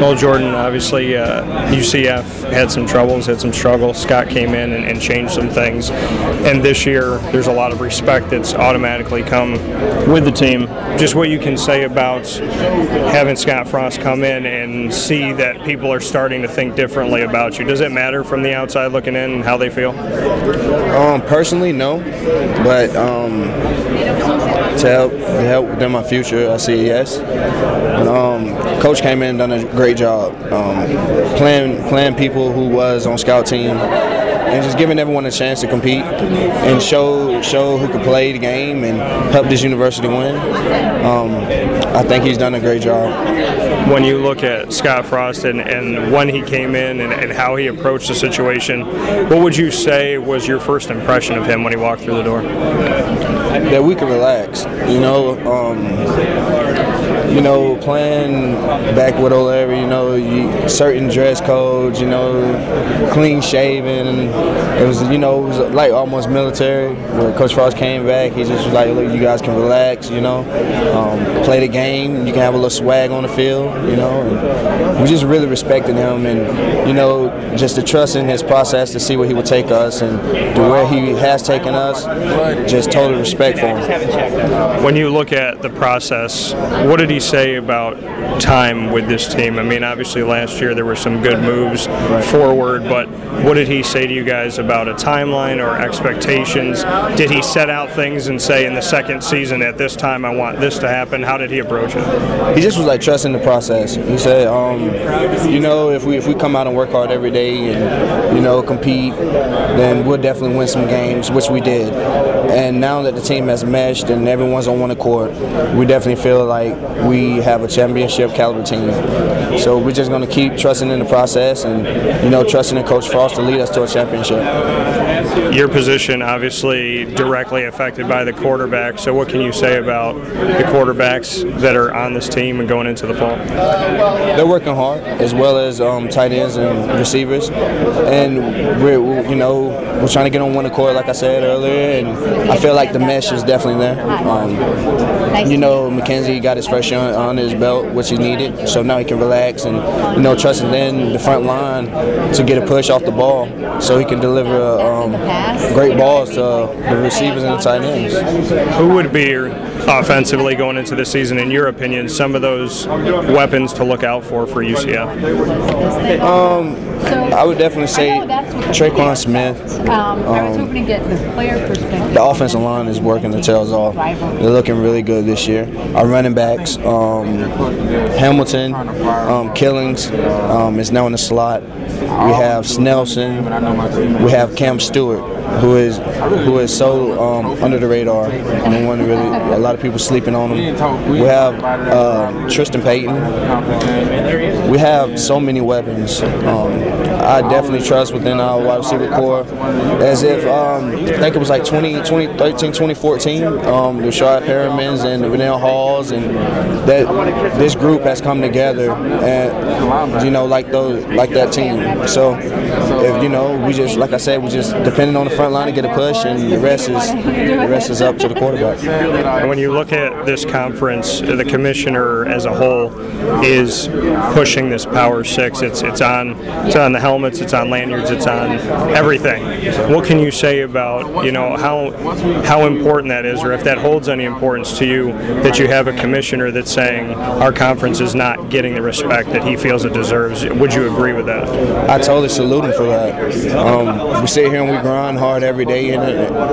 Well, Jordan, obviously uh, UCF had some troubles, had some struggles. Scott came in and, and, changed some things. And this year, there's a lot of respect that's automatically come with the team. Just what you can say about having Scott Frost come in and see that people are starting to think differently about you. Does it matter from the outside looking in how they feel? Um, personally, no. But um, to help, to help them my future, I see yes. Um, coach came in and done a great job um, playing playing people who was on scout team and just giving everyone a chance to compete and show show who could play the game and help this university win. Um, I think he's done a great job. When you look at Scott Frost and, and when he came in and, and how he approached the situation, what would you say was your first impression of him when he walked through the door? That we could relax. You know, um, you know, playing back with O'Leary, you know, you, certain dress codes, you know, clean shaven. It was, you know, it was like almost military. When Coach Frost came back, he just was like, look, you guys can relax, you know, um, play the game. You can have a little swag on the field, you know. And we just really respected him and, you know, just to trust in his process to see where he would take us and to where he has taken us, just total respect for him. When you look at the process, what did he say about time with this team? I mean, obviously last year there were some good moves forward, but what did he say to you guys about a timeline or expectations? Did he set out things and say in the second season at this time I want this to happen? How did he approach it? He just was like trusting the process. He said, um, you know, if we if we come out and work hard every day and you know compete, then we'll definitely win some games, which we did. And now that the team has meshed and everyone's on one accord, we definitely feel like we have a championship caliber team. So we're just going to keep trusting in the process and you know trusting in Coach Frost to lead us to a championship. Your position obviously directly affected by the quarterback. So what can you say about the quarterbacks that are on this team and going into the fall? They're working hard as well as um, tight ends and receivers, and we're you know we're trying to get on one accord, like I said earlier, and I feel like the mesh is definitely there. Um, you know, McKenzie got his first year on his belt, which he needed, so now he can relax and you know trusting in the front line to get a push off the ball, so he can deliver um, great balls to the receivers and the tight ends. Who would be offensively going into the season, in your opinion, some of those weapons to look out for for UCF? Um, I would definitely say Tre'Quan Smith. Um, I was hoping to get the player perspective. The offensive line is working the tails off. They're looking really good this year. Our running backs, um, Hamilton, um, Killins um, is now in the slot. We have Snelson. We have Cam Stewart, who is who is so um, under the radar. One really, a lot of people sleeping on him. We have uh, Tristan Payton. We have so many weapons. Um, I definitely trust within our wide receiver core. As if um, I think it was like 20, 2013, 2014, um, the Breshad Perrimans and the Rannell Halls, and that this group has come together, and you know, like those, like that team. So, if you know, we just, like I said, we just depending on the front line to get a push, and the rest is the rest is up to the quarterback. And when you look at this conference, the commissioner as a whole is pushing this Power Six. It's it's on it's on the helmets, it's on lanyards, it's on everything. What can you say about you know how how important that is, or if that holds any importance to you that you have a commissioner that's saying our conference is not getting the respect that he feels it deserves? Would you agree with that? I totally salute him for that. Um, we sit here and we grind hard every day, in,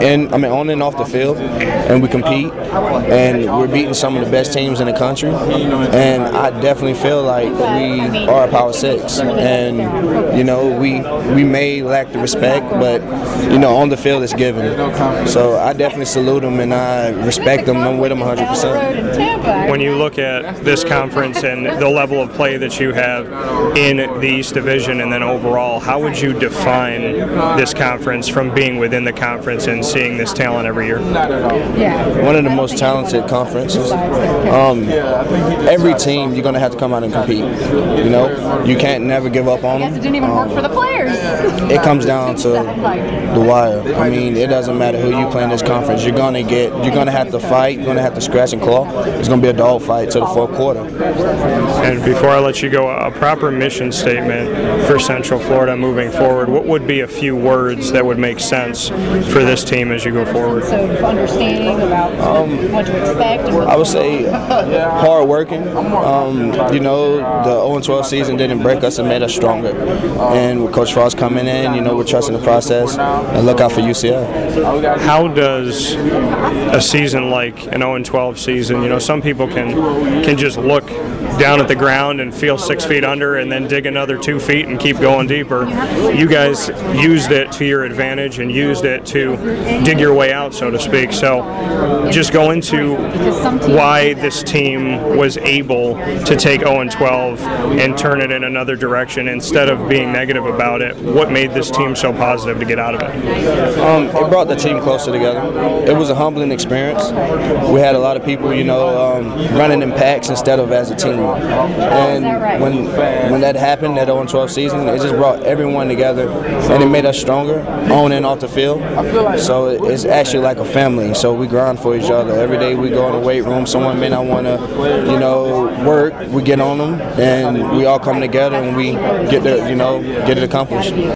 in I mean on and off the field, and we compete, and we're beating some of the best teams in the country. And I definitely feel like we are a Power Six, and you know, we we may lack the respect, but you know, on the field it's given. So I definitely salute them and I respect them. I'm with them 100. percent When you look at this conference and the level of play that you have in the East Division and then overall, how would you define this conference from being within the conference and seeing this talent every year? Not at all. One of the most talented conferences. Um, every team, you're going to have to come out and compete. You know, you can't never give up on I guess it them. didn't even work for the players. It comes down to the wire. I mean, it doesn't matter who you play in this conference. You're gonna get, you're gonna have to fight. You're gonna have to scratch and claw. It's gonna be a dog fight to the fourth quarter. And before I let you go, a proper mission statement for Central Florida moving forward, what would be a few words that would make sense for this team as you go forward? So understanding about what to expect. And what I would say hard working. Um, you know, the 0-12 season didn't break us; it made us stronger. And with Coach Frost coming in, you know, we're trusting the process and look out for UCF. How does a season like an 0-12 season, you know, some people can can just look down at the ground and feel six feet under and then dig another two feet and keep going deeper. You guys used it to your advantage and used it to dig your way out, so to speak. So just go into why this team was able to take 0-12 and turn it in another direction instead of being negative about it. What made this team so positive to get out of it? Um, it brought the team closer together. It was a humbling experience. We had a lot of people, you know, um, running in packs instead of as a team. And when when that happened, that 0-12 season, it just brought everyone together, and it made us stronger on and off the field. So it's actually like a family. So we grind for each other every day. We go in the weight room. Someone may not want to, you know, work. We get on them, and we all come together and we get the, you know, get it accomplished.